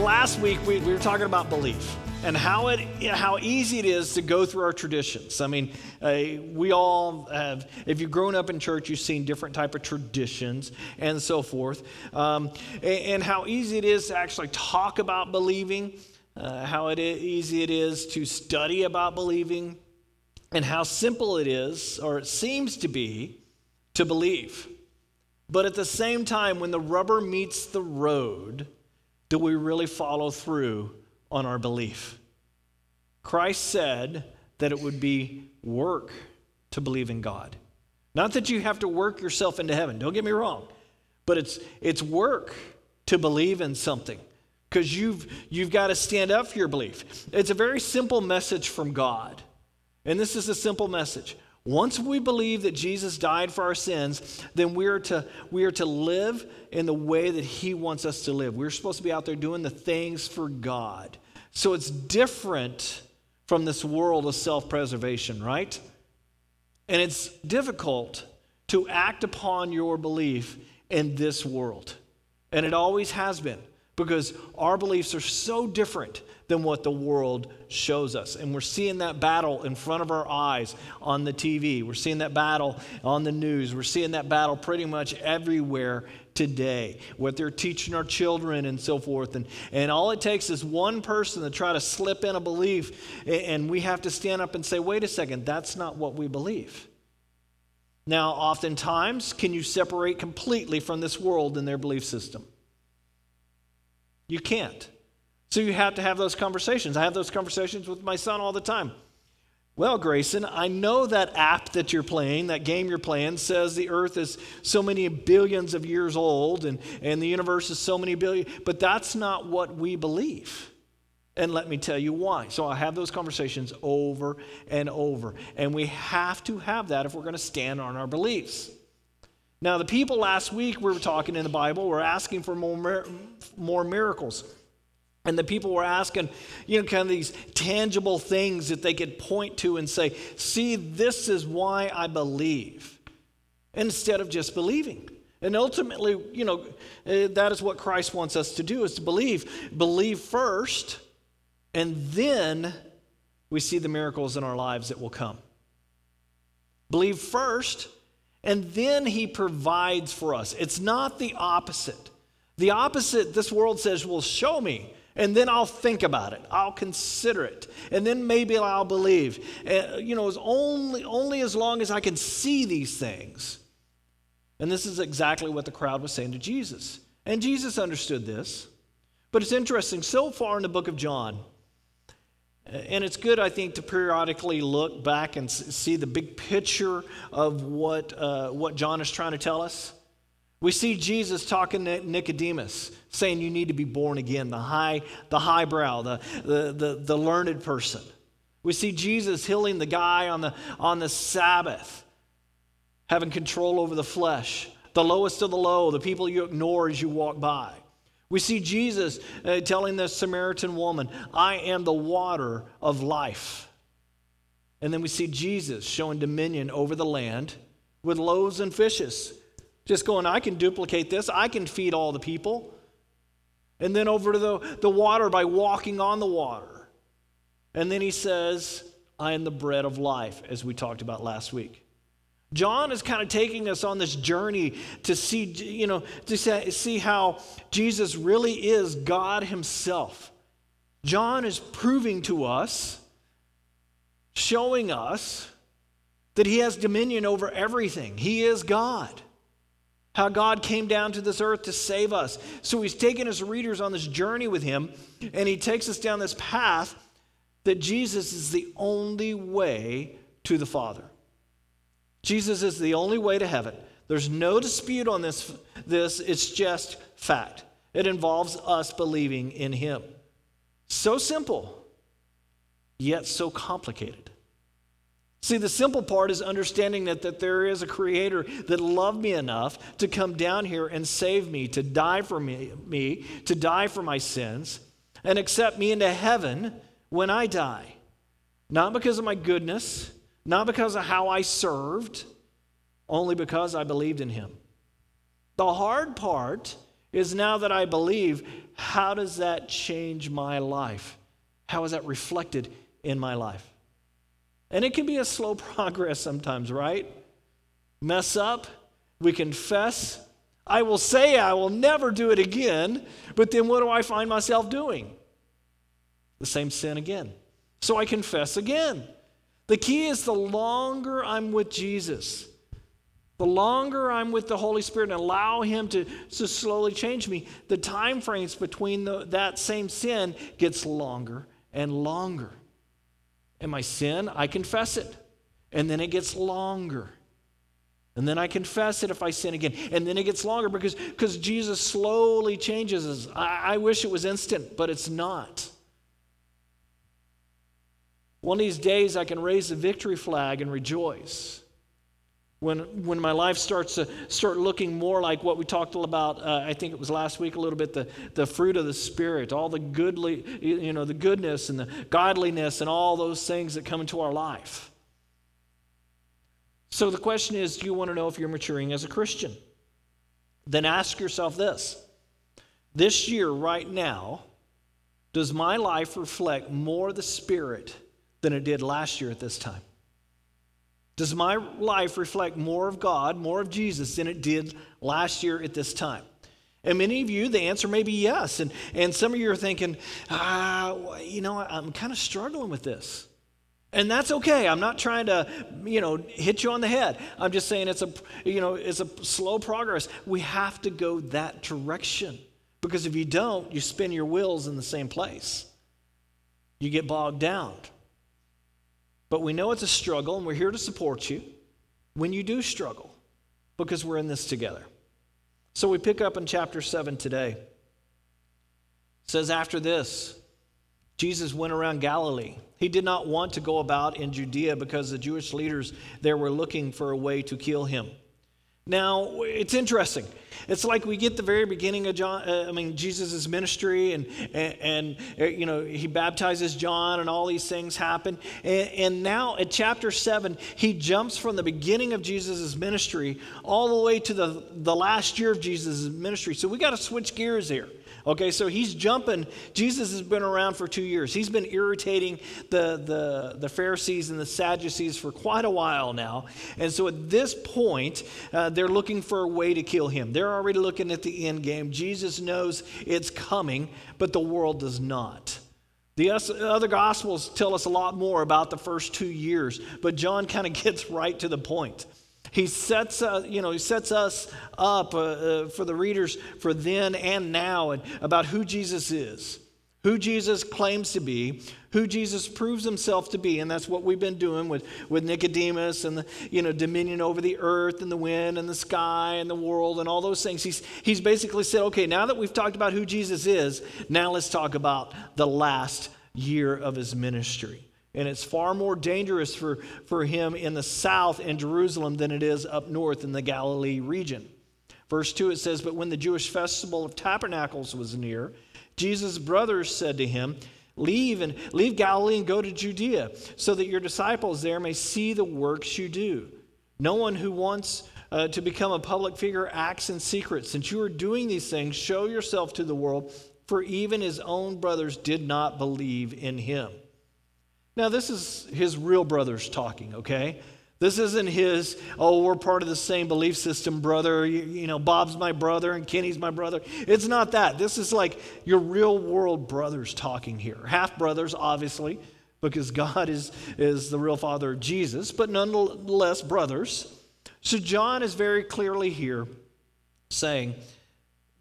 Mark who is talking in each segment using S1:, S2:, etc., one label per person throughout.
S1: last week we, we were talking about belief and how it how easy it is to go through our traditions. I mean, uh, we all have. If you've grown up in church, you've seen different type of traditions and so forth, um, and, and, how easy it is to actually talk about believing, uh, how it easy it is to study about believing, and how simple it is, or it seems to be, to believe. But at the same time, when the rubber meets the road, do we really follow through on our belief? Christ said that it would be work to believe in God. Not that you have to work yourself into heaven, don't get me wrong, but it's, it's work to believe in something because you've, you've got to stand up for your belief. It's a very simple message from God. And this is a simple message once we believe that Jesus died for our sins, then we are to, we are to live in the way that He wants us to live. We're supposed to be out there doing the things for God. So it's different from this world of self preservation, right? And it's difficult to act upon your belief in this world. And it always has been because our beliefs are so different than what the world shows us. And we're seeing that battle in front of our eyes on the TV. We're seeing that battle on the news. We're seeing that battle pretty much everywhere today, what they're teaching our children and so forth. And, and all it takes is one person to try to slip in a belief, and we have to stand up and say, wait a second, that's not what we believe. Now, oftentimes, can you separate completely from this world and their belief system? You can't. So you have to have those conversations. I have those conversations with my son all the time. Well, Grayson, I know that app that you're playing, that game you're playing, says the earth is so many billions of years old and, and the universe is so many billion, but that's not what we believe. And let me tell you why. So I have those conversations over and over. And we have to have that if we're going to stand on our beliefs. Now, the people last week we were talking in the Bible were asking for more, more miracles. And the people were asking, you know, kind of these tangible things that they could point to and say, see, this is why I believe, instead of just believing. And ultimately, you know, eh, that is what Christ wants us to do is to believe. Believe first, and then we see the miracles in our lives that will come. Believe first, and then he provides for us. It's not the opposite. The opposite, this world says, will show me and then I'll think about it. I'll consider it. And then maybe I'll believe. Uh, you know, it's only, only as long as I can see these things. And this is exactly what the crowd was saying to Jesus. And Jesus understood this. But it's interesting, so far in the book of John, uh, and it's good, I think, to periodically look back and see the big picture of what, uh, what John is trying to tell us. We see Jesus talking to Nicodemus, saying you need to be born again, the high, the highbrow, the, the, the, the learned person. We see Jesus healing the guy on the, on the Sabbath, having control over the flesh, the lowest of the low, the people you ignore as you walk by. We see Jesus uh, telling the Samaritan woman, I am the water of life. And then we see Jesus showing dominion over the land with loaves and fishes. Just going, I can duplicate this, I can feed all the people. And then over to the, the water by walking on the water. And then he says, I am the bread of life, as we talked about last week. John is kind of taking us on this journey to see, you know, to see how Jesus really is God Himself. John is proving to us, showing us that He has dominion over everything. He is God how God came down to this earth to save us. So he's taken his readers on this journey with him, and he takes us down this path that Jesus is the only way to the Father. Jesus is the only way to heaven. There's no dispute on this, this it's just fact. It involves us believing in him. So simple, yet so complicated. See, the simple part is understanding that, that there is a creator that loved me enough to come down here and save me, to die for me, me, to die for my sins, and accept me into heaven when I die. Not because of my goodness, not because of how I served, only because I believed in him. The hard part is now that I believe, how does that change my life? How is that reflected in my life? And it can be a slow progress sometimes, right? Mess up, we confess. I will say I will never do it again, but then what do I find myself doing? The same sin again. So I confess again. The key is the longer I'm with Jesus, the longer I'm with the Holy Spirit and allow Him to, to slowly change me, the time frames between the, that same sin gets longer and longer. And my sin, I confess it. And then it gets longer. And then I confess it if I sin again. And then it gets longer because because Jesus slowly changes us. I, I wish it was instant, but it's not. One of these days I can raise the victory flag and rejoice. When, when my life starts to start looking more like what we talked about, uh, I think it was last week a little bit, the, the fruit of the Spirit, all the goodly, you know, the goodness and the godliness and all those things that come into our life. So the question is do you want to know if you're maturing as a Christian? Then ask yourself this this year, right now, does my life reflect more the Spirit than it did last year at this time? Does my life reflect more of God, more of Jesus than it did last year at this time? And many of you, the answer may be yes. And, and some of you are thinking, ah, you know, I'm kind of struggling with this. And that's okay. I'm not trying to, you know, hit you on the head. I'm just saying it's a, you know, it's a slow progress. We have to go that direction. Because if you don't, you spin your wheels in the same place. You get bogged down. But we know it's a struggle, and we're here to support you when you do struggle because we're in this together. So we pick up in chapter 7 today. It says, After this, Jesus went around Galilee. He did not want to go about in Judea because the Jewish leaders there were looking for a way to kill him. Now, it's interesting. It's like we get the very beginning of John, uh, I mean, Jesus' ministry, and, and, and, uh, you know, he baptizes John, and all these things happen. And, and now at chapter 7, he jumps from the beginning of Jesus' ministry all the way to the, the last year of Jesus' ministry. So we got to switch gears here. Okay, so he's jumping. Jesus has been around for two years. He's been irritating the, the, the Pharisees and the Sadducees for quite a while now. And so at this point, uh, they're looking for a way to kill him. They're already looking at the end game. Jesus knows it's coming, but the world does not. The other gospels tell us a lot more about the first two years, but John kind of gets right to the point. He sets, uh, you know, he sets us up uh, uh, for the readers for then and now and about who Jesus is, who Jesus claims to be, who Jesus proves himself to be. And that's what we've been doing with, with Nicodemus and the, you know, dominion over the earth and the wind and the sky and the world and all those things. He's, he's basically said, okay, now that we've talked about who Jesus is, now let's talk about the last year of his ministry. And it's far more dangerous for, for him in the south in Jerusalem than it is up north in the Galilee region. Verse 2 it says, But when the Jewish festival of tabernacles was near, Jesus' brothers said to him, Leave and leave Galilee and go to Judea, so that your disciples there may see the works you do. No one who wants uh, to become a public figure acts in secret. Since you are doing these things, show yourself to the world, for even his own brothers did not believe in him. Now, this is his real brothers talking, okay? This isn't his, oh, we're part of the same belief system, brother. You, you, know, Bob's my brother and Kenny's my brother. It's not that. This is like your real world brothers talking here. Half brothers, obviously, because God is, is the real father of Jesus, but nonetheless brothers. So John is very clearly here saying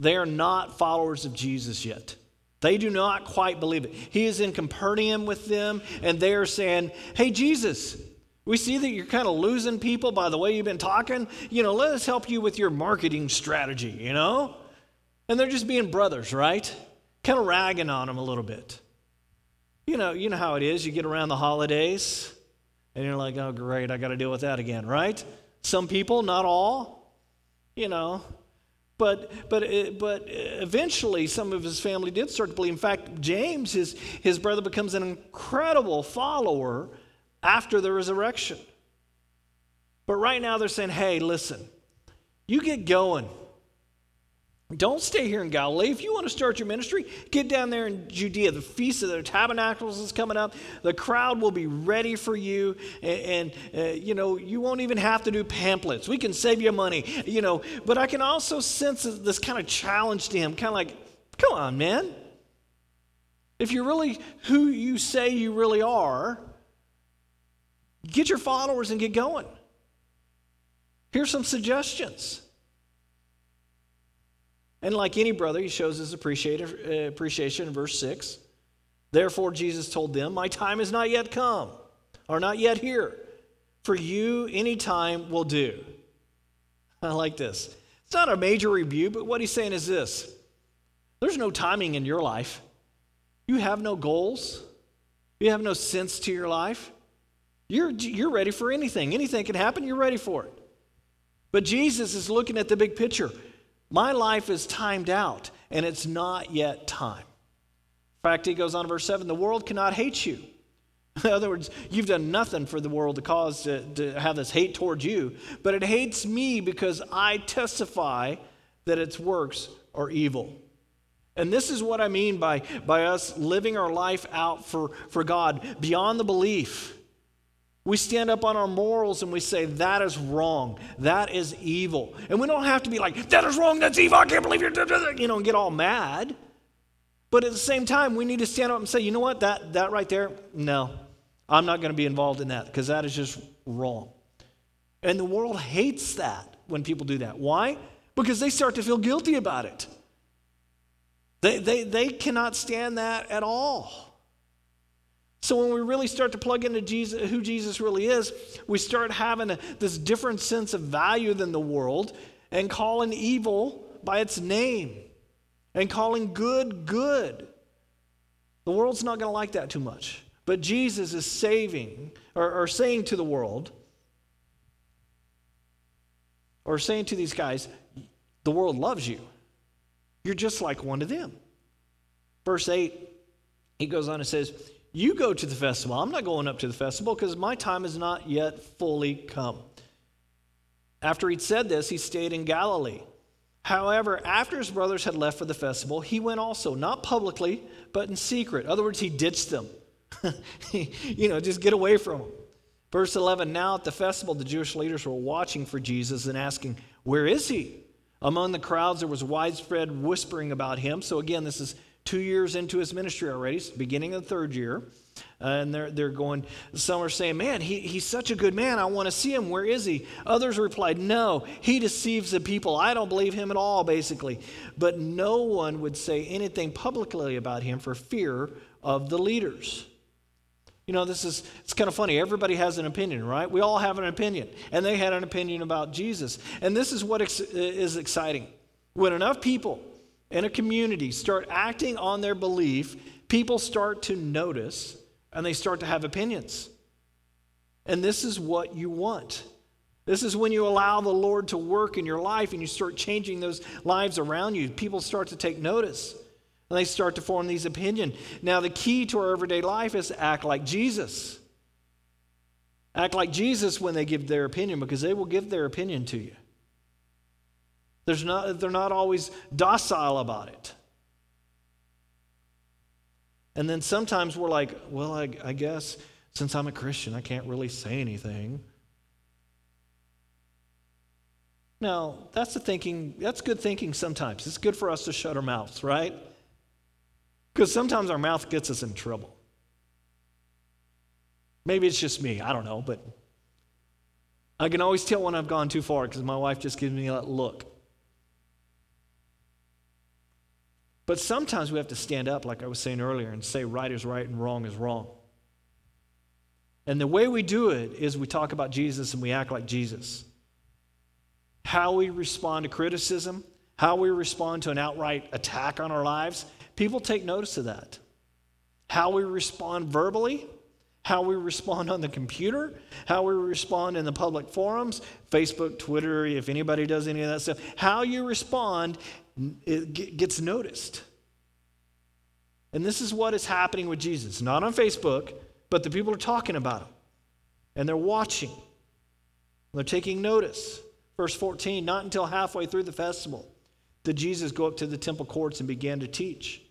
S1: they are not followers of Jesus yet. They do not quite believe it. He is in Capernaum with them, and they are saying, Hey, Jesus, we see that you're kind of losing people by the way you've been talking. You know, let us help you with your marketing strategy, you know? And they're just being brothers, right? Kind of ragging on them a little bit. You know, you know how it is. You get around the holidays, and you're like, oh, great, I got to deal with that again, right? Some people, not all. You know, but, but, uh, but eventually, some of his family did start to believe. In fact, James, his, his brother, becomes an incredible follower after the resurrection. But right now, they're saying, hey, listen, you get going. Don't stay here in Galilee. If you want to start your ministry, get down there in Judea. The Feast of the Tabernacles is coming up. The crowd will be ready for you. And, and uh, you know, you won't even have to do pamphlets. We can save you money, you know. But I can also sense this kind of challenge to him, kind of like, come on, man. If you're really who you say you really are, get your followers and get going. Here's some suggestions. And like any brother, he shows his uh, appreciation in verse 6. Therefore, Jesus told them, My time is not yet come, or not yet here. For you, any time will do. I like this. It's not a major rebuke, but what he's saying is this there's no timing in your life. You have no goals, you have no sense to your life. You're, you're ready for anything. Anything can happen, you're ready for it. But Jesus is looking at the big picture. My life is timed out, and it's not yet time. In fact, he goes on verse 7 the world cannot hate you. In other words, you've done nothing for the world to cause to, to have this hate towards you, but it hates me because I testify that its works are evil. And this is what I mean by, by us living our life out for, for God beyond the belief. We stand up on our morals and we say, that is wrong. That is evil. And we don't have to be like, that is wrong. That's evil. I can't believe you're, you know, and get all mad. But at the same time, we need to stand up and say, you know what? That, that right there, no, I'm not going to be involved in that because that is just wrong. And the world hates that when people do that. Why? Because they start to feel guilty about it. They, they, they cannot stand that at all. So when we really start to plug into Jesus, who Jesus really is, we start having a, this different sense of value than the world and calling evil by its name and calling good good. The world's not going to like that too much. But Jesus is saving or, or saying to the world, or saying to these guys, the world loves you. You're just like one of them. Verse 8, he goes on and says, you go to the festival. I'm not going up to the festival because my time has not yet fully come. After he'd said this, he stayed in Galilee. However, after his brothers had left for the festival, he went also, not publicly, but in secret. In other words, he ditched them. you know, just get away from them. Verse 11 Now at the festival, the Jewish leaders were watching for Jesus and asking, Where is he? Among the crowds, there was widespread whispering about him. So, again, this is two years into his ministry already, beginning of the third year. Uh, and they're, they're going, some are saying, Man, he, he's such a good man. I want to see him. Where is he? Others replied, No, he deceives the people. I don't believe him at all, basically. But no one would say anything publicly about him for fear of the leaders. You know, this is, it's kind of funny. Everybody has an opinion, right? We all have an opinion. And they had an opinion about Jesus. And this is what ex- is exciting. When enough people in a community start acting on their belief, people start to notice and they start to have opinions. And this is what you want. This is when you allow the Lord to work in your life and you start changing those lives around you. People start to take notice and they start to form these opinions. Now, the key to our everyday life is to act like Jesus. Act like Jesus when they give their opinion because they will give their opinion to you. There's not, they're not always docile about it. And then sometimes we're like, well, I, I guess since I'm a Christian, I can't really say anything. Now, that's the thinking, that's good thinking sometimes. It's good for us to shut our mouths, right? Because sometimes our mouth gets us in trouble. Maybe it's just me, I don't know, but I can always tell when I've gone too far because my wife just gives me that look. But sometimes we have to stand up, like I was saying earlier, and say right is right and wrong is wrong. And the way we do it is we talk about Jesus and we act like Jesus. How we respond to criticism, how we respond to an outright attack on our lives, people take notice of that. How we respond verbally, how we respond on the computer, how we respond in the public forums, Facebook, Twitter, if anybody does any of that stuff, how you respond it gets noticed. And this is what is happening with Jesus. Not on Facebook, but the people are talking about him. And they're watching. They're taking notice. Verse 14, not until halfway through the festival did Jesus go up to the temple courts and began to teach.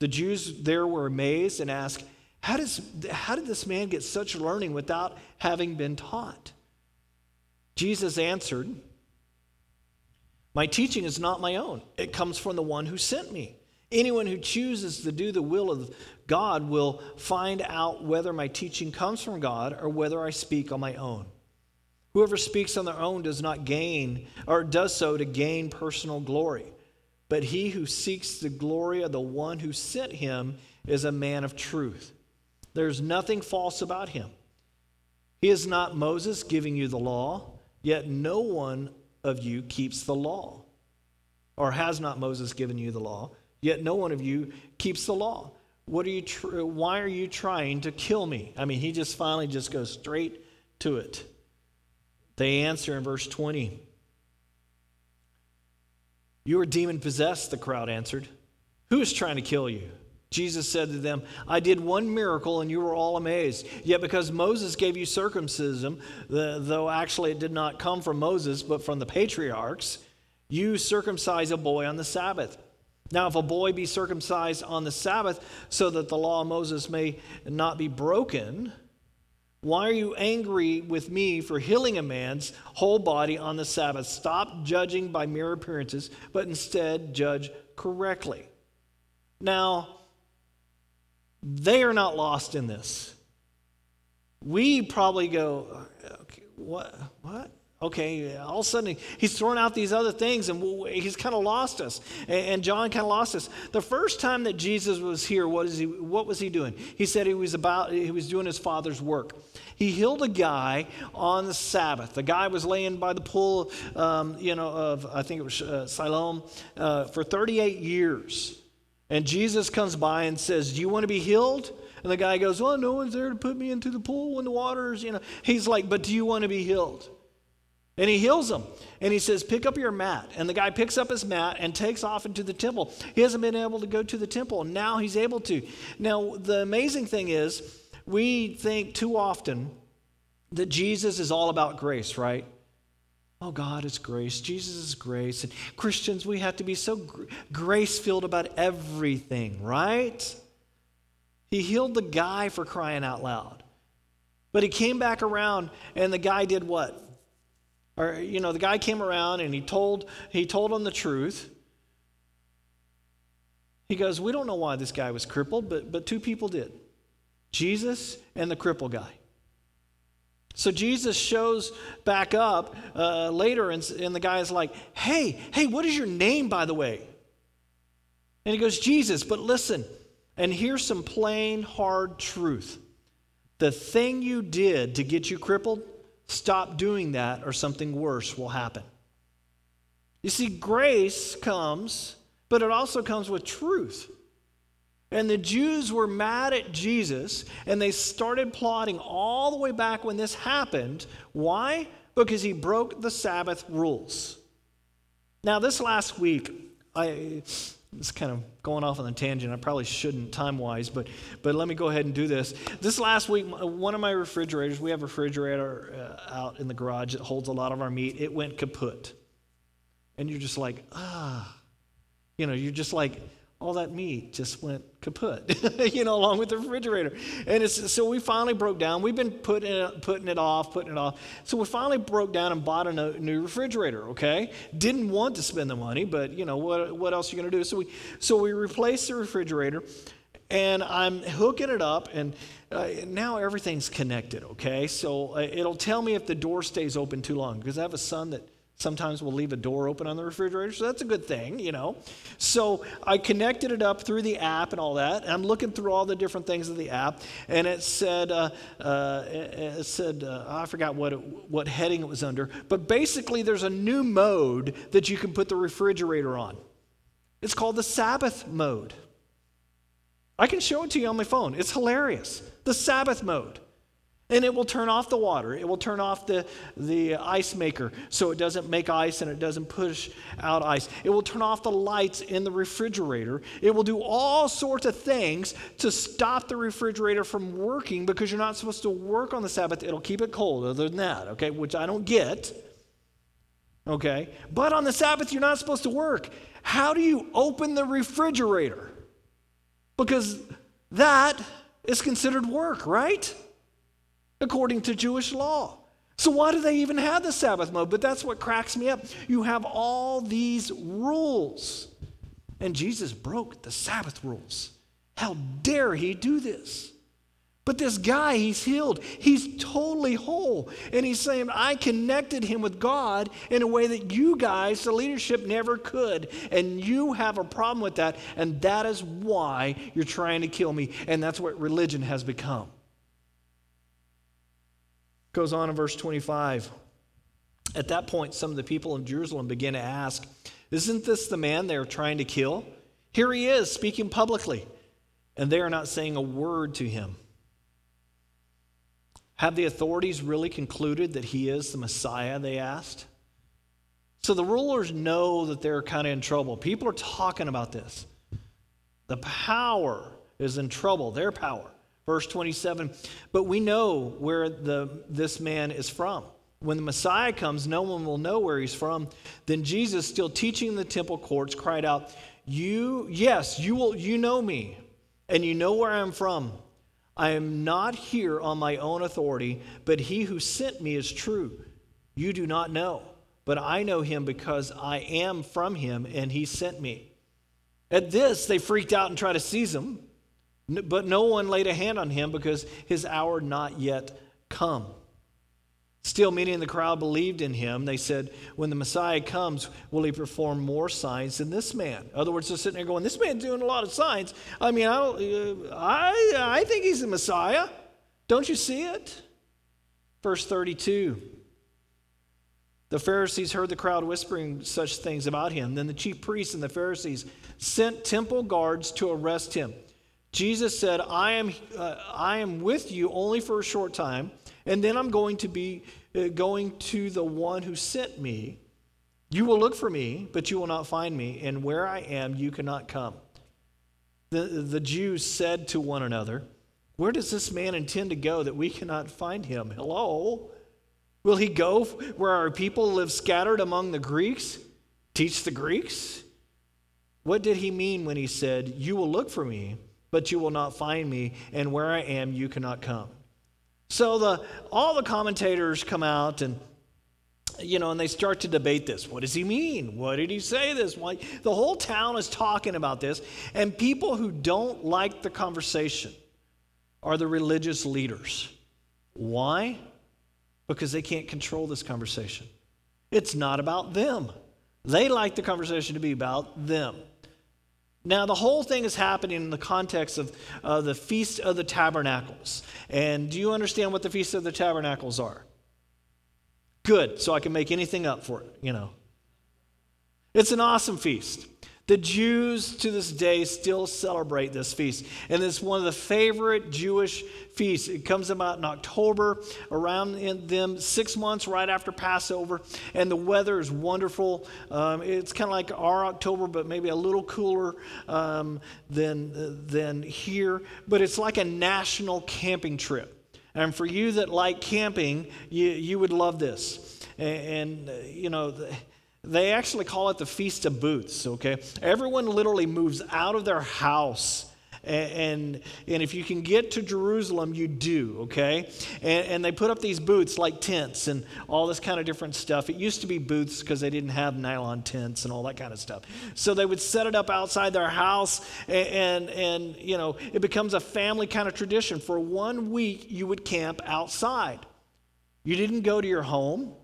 S1: The Jews there were amazed and asked, how, does, how did this man get such learning without having been taught? Jesus answered, My teaching is not my own, it comes from the one who sent me. Anyone who chooses to do the will of God will find out whether my teaching comes from God or whether I speak on my own. Whoever speaks on their own does not gain, or does so to gain personal glory. But he who seeks the glory of the one who sent him is a man of truth. There's nothing false about him. He is not Moses giving you the law, yet no one of you keeps the law. Or has not Moses given you the law, yet no one of you keeps the law. What are you tr- why are you trying to kill me? I mean, he just finally just goes straight to it. They answer in verse 20. You are demon possessed, the crowd answered. Who is trying to kill you? Jesus said to them, I did one miracle and you were all amazed. Yet because Moses gave you circumcision, though actually it did not come from Moses but from the patriarchs, you circumcise a boy on the Sabbath. Now, if a boy be circumcised on the Sabbath so that the law of Moses may not be broken, why are you angry with me for healing a man's whole body on the Sabbath? Stop judging by mere appearances, but instead judge correctly. Now, they are not lost in this. We probably go, okay, what? What? Okay, all of a sudden he's throwing out these other things and he's kind of lost us. And John kind of lost us. The first time that Jesus was here, what, is he, what was he doing? He said he was about he was doing his father's work. He healed a guy on the Sabbath. The guy was laying by the pool, um, you know, of I think it was uh, Siloam, uh, for 38 years. And Jesus comes by and says, Do you want to be healed? And the guy goes, Well, no one's there to put me into the pool when the water's, you know. He's like, But do you want to be healed? And he heals him. And he says, Pick up your mat. And the guy picks up his mat and takes off into the temple. He hasn't been able to go to the temple. Now he's able to. Now, the amazing thing is, we think too often that Jesus is all about grace, right? Oh, God is grace. Jesus is grace. And Christians, we have to be so grace filled about everything, right? He healed the guy for crying out loud. But he came back around and the guy did what? Or you know, the guy came around and he told he told him the truth. He goes, "We don't know why this guy was crippled, but but two people did. Jesus and the cripple guy." So Jesus shows back up uh, later, and, and the guy is like, Hey, hey, what is your name, by the way? And he goes, Jesus, but listen, and here's some plain, hard truth. The thing you did to get you crippled, stop doing that, or something worse will happen. You see, grace comes, but it also comes with truth. And the Jews were mad at Jesus and they started plotting all the way back when this happened. Why? Because he broke the Sabbath rules. Now, this last week, I was kind of going off on a tangent. I probably shouldn't time wise, but, but let me go ahead and do this. This last week, one of my refrigerators, we have a refrigerator uh, out in the garage that holds a lot of our meat, it went kaput. And you're just like, ah. You know, you're just like, all that meat just went kaput, you know, along with the refrigerator. And so we finally broke down. We've been putting it, putting it off, putting it off. So we finally broke down and bought a new refrigerator, okay? Didn't want to spend the money, but, you know, what, what else are you going to do? So we, so we replaced the refrigerator, and I'm hooking it up, and uh, now everything's connected, okay? So uh, it'll tell me if the door stays open too long, because I have a son that Sometimes we'll leave a door open on the refrigerator, so that's a good thing, you know. So I connected it up through the app and all that. And I'm looking through all the different things of the app, and it said, uh, uh, it said, uh, I forgot what it, what heading it was under, but basically there's a new mode that you can put the refrigerator on. It's called the Sabbath mode. I can show it to you on my phone. It's hilarious. The Sabbath mode. And it will turn off the water. It will turn off the, the ice maker so it doesn't make ice and it doesn't push out ice. It will turn off the lights in the refrigerator. It will do all sorts of things to stop the refrigerator from working because you're not supposed to work on the Sabbath. It'll keep it cold, other than that, okay, which I don't get. Okay? But on the Sabbath, you're not supposed to work. How do you open the refrigerator? Because that is considered work, right? According to Jewish law. So, why do they even have the Sabbath mode? But that's what cracks me up. You have all these rules, and Jesus broke the Sabbath rules. How dare he do this? But this guy, he's healed. He's totally whole. And he's saying, I connected him with God in a way that you guys, the leadership, never could. And you have a problem with that. And that is why you're trying to kill me. And that's what religion has become. Goes on in verse 25. At that point, some of the people in Jerusalem begin to ask, Isn't this the man they're trying to kill? Here he is, speaking publicly. And they are not saying a word to him. Have the authorities really concluded that he is the Messiah, they asked? So the rulers know that they're kind of in trouble. People are talking about this. The power is in trouble, their power. Verse 27 But we know where the, this man is from. When the Messiah comes, no one will know where he's from. Then Jesus, still teaching in the temple courts, cried out, You, yes, you will, you know me, and you know where I'm from. I am not here on my own authority, but he who sent me is true. You do not know, but I know him because I am from him and he sent me. At this, they freaked out and tried to seize him, but no one laid a hand on him because his hour not yet come. Still, many in the crowd believed in him. They said, When the Messiah comes, will he perform more signs than this man? In other words, they're sitting there going, This man's doing a lot of signs. I mean, I, don't, uh, I, I think he's the Messiah. Don't you see it? Verse 32 The Pharisees heard the crowd whispering such things about him. Then the chief priests and the Pharisees sent temple guards to arrest him. Jesus said, I am, uh, I am with you only for a short time. And then I'm going to be uh, going to the one who sent me. You will look for me, but you will not find me, and where I am, you cannot come. The, the Jews said to one another, Where does this man intend to go that we cannot find him? Hello? Will he go where our people live scattered among the Greeks? Teach the Greeks? What did he mean when he said, You will look for me, but you will not find me, and where I am, you cannot come? So the, all the commentators come out and you know, and they start to debate this. What does he mean? What did he say this? Why? The whole town is talking about this, and people who don't like the conversation are the religious leaders. Why? Because they can't control this conversation. It's not about them. They like the conversation to be about them. Now, the whole thing is happening in the context of uh, the Feast of the Tabernacles. And do you understand what the Feast of the Tabernacles are? Good, so I can make anything up for it, you know. It's an awesome feast. The Jews to this day still celebrate this feast, and it's one of the favorite Jewish feasts. It comes about in October, around in them six months right after Passover, and the weather is wonderful. Um, it's kind of like our October, but maybe a little cooler um, than than here. But it's like a national camping trip. And for you that like camping, you, you would love this. And, and uh, you know, the, they actually call it the Feast of Booths, okay? Everyone literally moves out of their house. And, and, if you can get to Jerusalem, you do, okay? And, and they put up these booths like tents and all this kind of different stuff. It used to be booths because they didn't have nylon tents and all that kind of stuff. So they would set it up outside their house, and, and, and you know, it becomes a family kind of tradition. For one week, you would camp outside. You didn't go to your home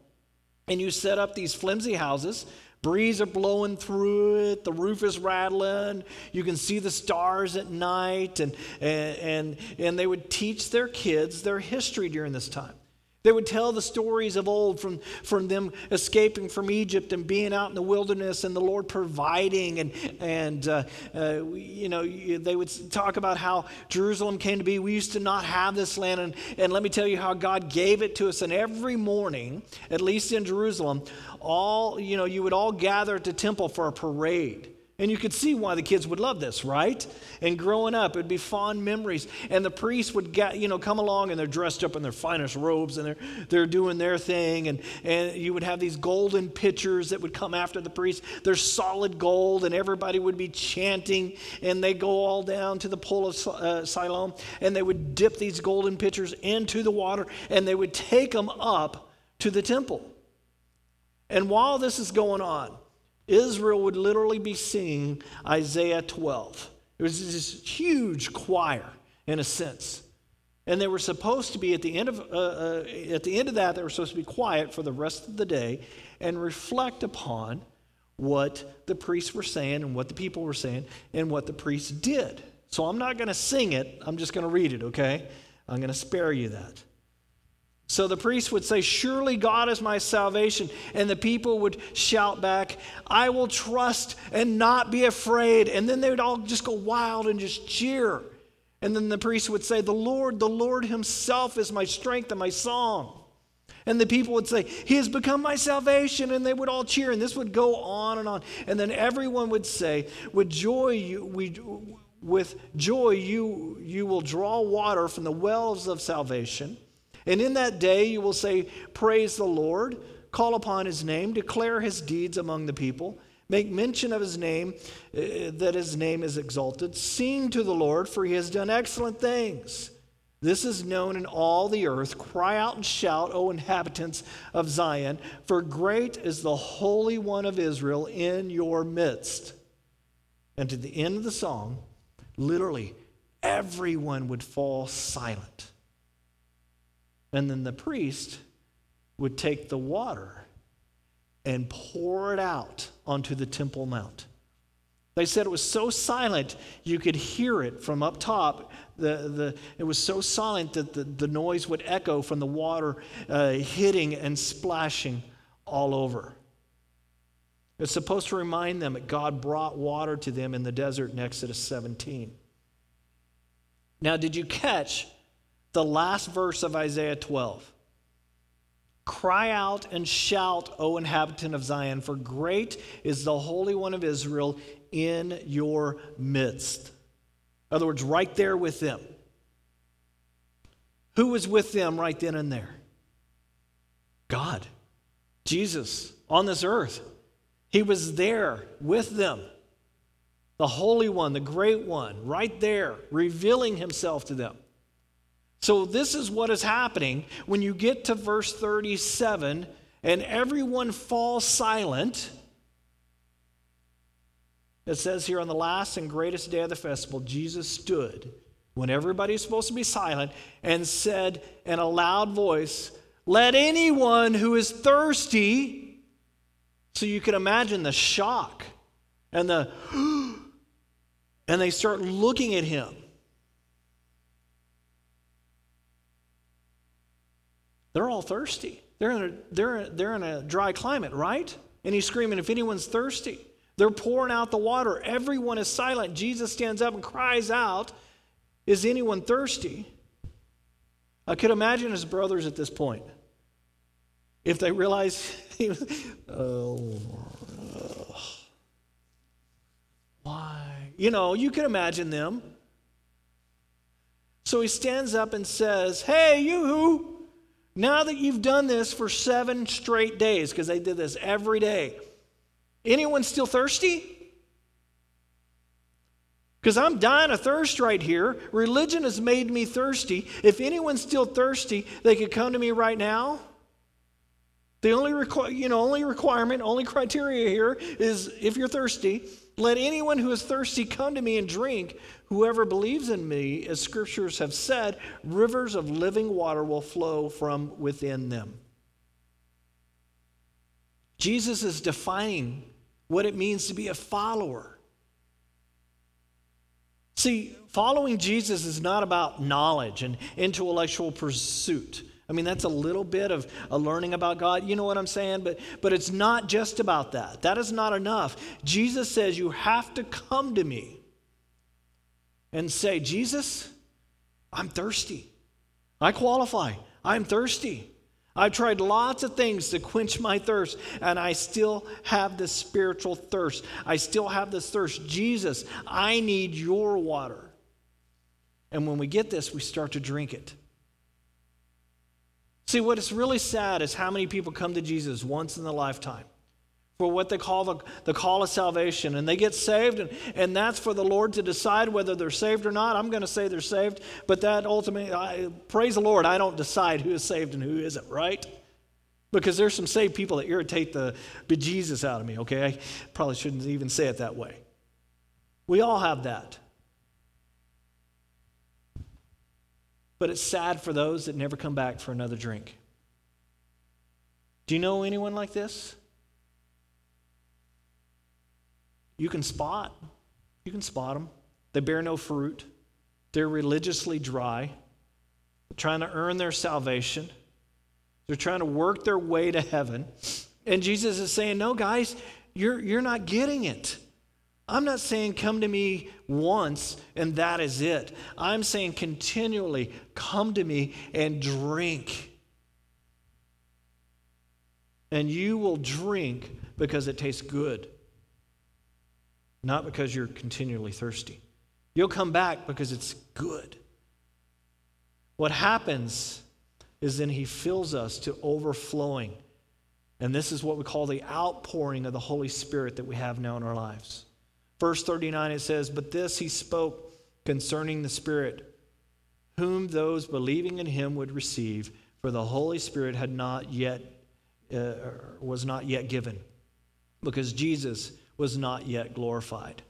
S1: and you set up these flimsy houses. Breeze are blowing through it, the roof is rattling, you can see the stars at night, and, and, and, and they would teach their kids their history during this time. They would tell the stories of old from, from them escaping from Egypt and being out in the wilderness and the Lord providing. And, and uh, uh, you know, they would talk about how Jerusalem came to be. We used to not have this land. And, and let me tell you how God gave it to us. And every morning, at least in Jerusalem, all, you know, you would all gather at the temple for a parade. And you could see why the kids would love this, right? And growing up, it'd be fond memories. And the priests would get, you know, come along and they're dressed up in their finest robes and they're, they're doing their thing. And, and you would have these golden pitchers that would come after the priest. They're solid gold and everybody would be chanting. And they go all down to the pool of uh, Siloam and they would dip these golden pitchers into the water and they would take them up to the temple. And while this is going on, Israel would literally be singing Isaiah 12. It was this huge choir, in a sense. And they were supposed to be at the end of uh, uh, at the end of that they were supposed to be quiet for the rest of the day and reflect upon what the priests were saying and what the people were saying and what the priests did. So I'm not going to sing it, I'm just going to read it, okay? I'm going to spare you that. So the priest would say, Surely God is my salvation. And the people would shout back, I will trust and not be afraid. And then they would all just go wild and just cheer. And then the priest would say, The Lord, the Lord Himself is my strength and my song. And the people would say, He has become my salvation. And they would all cheer. And this would go on and on. And then everyone would say, With joy, you, we, with joy you, you will draw water from the wells of salvation. And in that day you will say, Praise the Lord, call upon his name, declare his deeds among the people, make mention of his name, uh, that his name is exalted. Sing to the Lord, for he has done excellent things. This is known in all the earth. Cry out and shout, O inhabitants of Zion, for great is the Holy One of Israel in your midst. And to the end of the song, literally, everyone would fall silent. And then the priest would take the water and pour it out onto the Temple Mount. They said it was so silent you could hear it from up top. The, the, it was so silent that the, the noise would echo from the water uh, hitting and splashing all over. It's supposed to remind them that God brought water to them in the desert in Exodus 17. Now, did you catch the last verse of Isaiah 12. Cry out and shout, O inhabitant of Zion, for great is the Holy One of Israel in your midst. In other words, right there with them. Who was with them right then and there? God, Jesus on this earth. He was there with them. The Holy One, the Great One, right there, revealing Himself to them. So, this is what is happening when you get to verse 37 and everyone falls silent. It says here on the last and greatest day of the festival, Jesus stood when everybody's supposed to be silent and said in a loud voice, Let anyone who is thirsty, so you can imagine the shock and the, and they start looking at him. They're all thirsty. They're in, a, they're, they're in a dry climate, right? And he's screaming, If anyone's thirsty, they're pouring out the water. Everyone is silent. Jesus stands up and cries out, Is anyone thirsty? I could imagine his brothers at this point. If they realize was, oh, why? You know, you can imagine them. So he stands up and says, Hey, you? Now that you've done this for seven straight days, because they did this every day, anyone still thirsty? Because I'm dying of thirst right here. Religion has made me thirsty. If anyone's still thirsty, they could come to me right now. The only, requ- you know, only requirement, only criteria here is if you're thirsty, let anyone who is thirsty come to me and drink. Whoever believes in me, as scriptures have said, rivers of living water will flow from within them. Jesus is defining what it means to be a follower. See, following Jesus is not about knowledge and intellectual pursuit. I mean, that's a little bit of a learning about God. You know what I'm saying? But, but it's not just about that. That is not enough. Jesus says you have to come to me and say, Jesus, I'm thirsty. I qualify. I'm thirsty. I've tried lots of things to quench my thirst, and I still have this spiritual thirst. I still have this thirst. Jesus, I need your water. And when we get this, we start to drink it. See, what is really sad is how many people come to Jesus once in a lifetime for what they call the, the call of salvation. And they get saved, and, and that's for the Lord to decide whether they're saved or not. I'm going to say they're saved, but that ultimately, I, praise the Lord, I don't decide who is saved and who isn't, right? Because there's some saved people that irritate the bejesus out of me, okay? I probably shouldn't even say it that way. We all have that. But it's sad for those that never come back for another drink. Do you know anyone like this? You can spot. You can spot them. They bear no fruit. They're religiously dry. Trying to earn their salvation. They're trying to work their way to heaven. And Jesus is saying, No, guys, you're, you're not getting it. I'm not saying come to me once and that is it. I'm saying continually come to me and drink. And you will drink because it tastes good, not because you're continually thirsty. You'll come back because it's good. What happens is then he fills us to overflowing. And this is what we call the outpouring of the Holy Spirit that we have now in our lives. Verse 39, it says, But this he spoke concerning the Spirit, whom those believing in him would receive, for the Holy Spirit had not yet, uh, was not yet given, because Jesus was not yet glorified.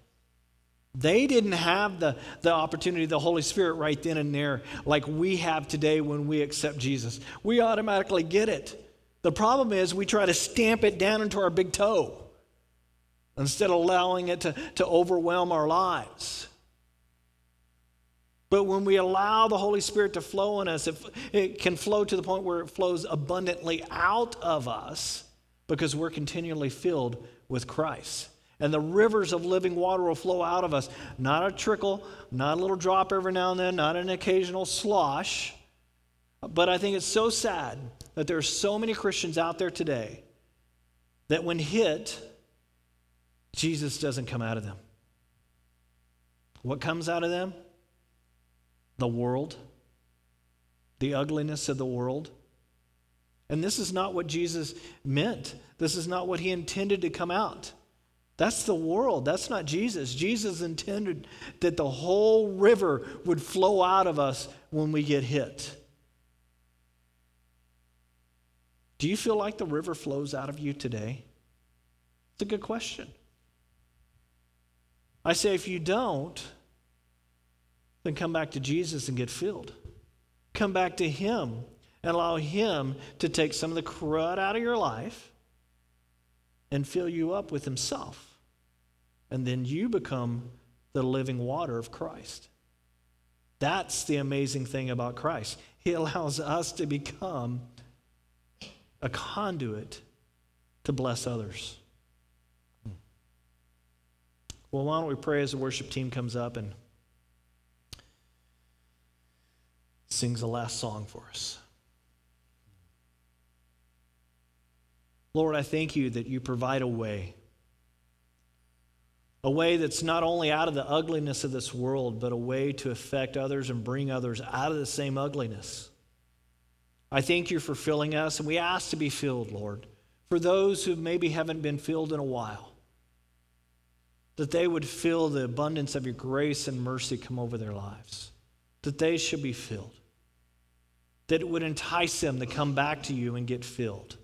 S1: They didn't have the, the opportunity of the Holy Spirit right then and there like we have today when we accept Jesus. We automatically get it. The problem is we try to stamp it down into our big toe instead of allowing it to, to overwhelm our lives. But when we allow the Holy Spirit to flow in us, it, it can flow to the point where it flows abundantly out of us because we're continually filled with Christ. And the rivers of living water will flow out of us. Not a trickle, not a little drop every now and then, not an occasional slosh. But I think it's so sad that there are so many Christians out there today that when hit, Jesus doesn't come out of them. What comes out of them? The world, the ugliness of the world. And this is not what Jesus meant. This is not what he intended to come out. That's the world. That's not Jesus. Jesus intended that the whole river would flow out of us when we get hit. Do you feel like the river flows out of you today? It's a good question. I say, if you don't, then come back to Jesus and get filled. Come back to Him and allow Him to take some of the crud out of your life and fill you up with Himself. And then you become the living water of Christ. That's the amazing thing about Christ. He allows us to become a conduit to bless others. Well, why don't we pray as the worship team comes up and sings the last song for us? Lord, I thank you that you provide a way. A way that's not only out of the ugliness of this world, but a way to affect others and bring others out of the same ugliness. I thank you for filling us, and we ask to be filled, Lord, for those who maybe haven't been filled in a while that they would feel the abundance of your grace and mercy come over their lives, that they should be filled, that it would entice them to come back to you and get filled,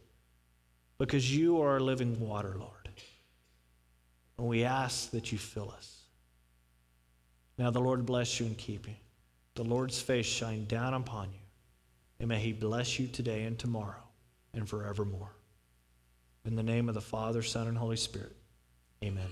S1: because you are a living water, Lord. And we ask that you fill us. Now the Lord bless you and keep you. The Lord's face shine down upon you, and may he bless you today and tomorrow and forevermore. In the name of the Father, Son, and Holy Spirit, amen.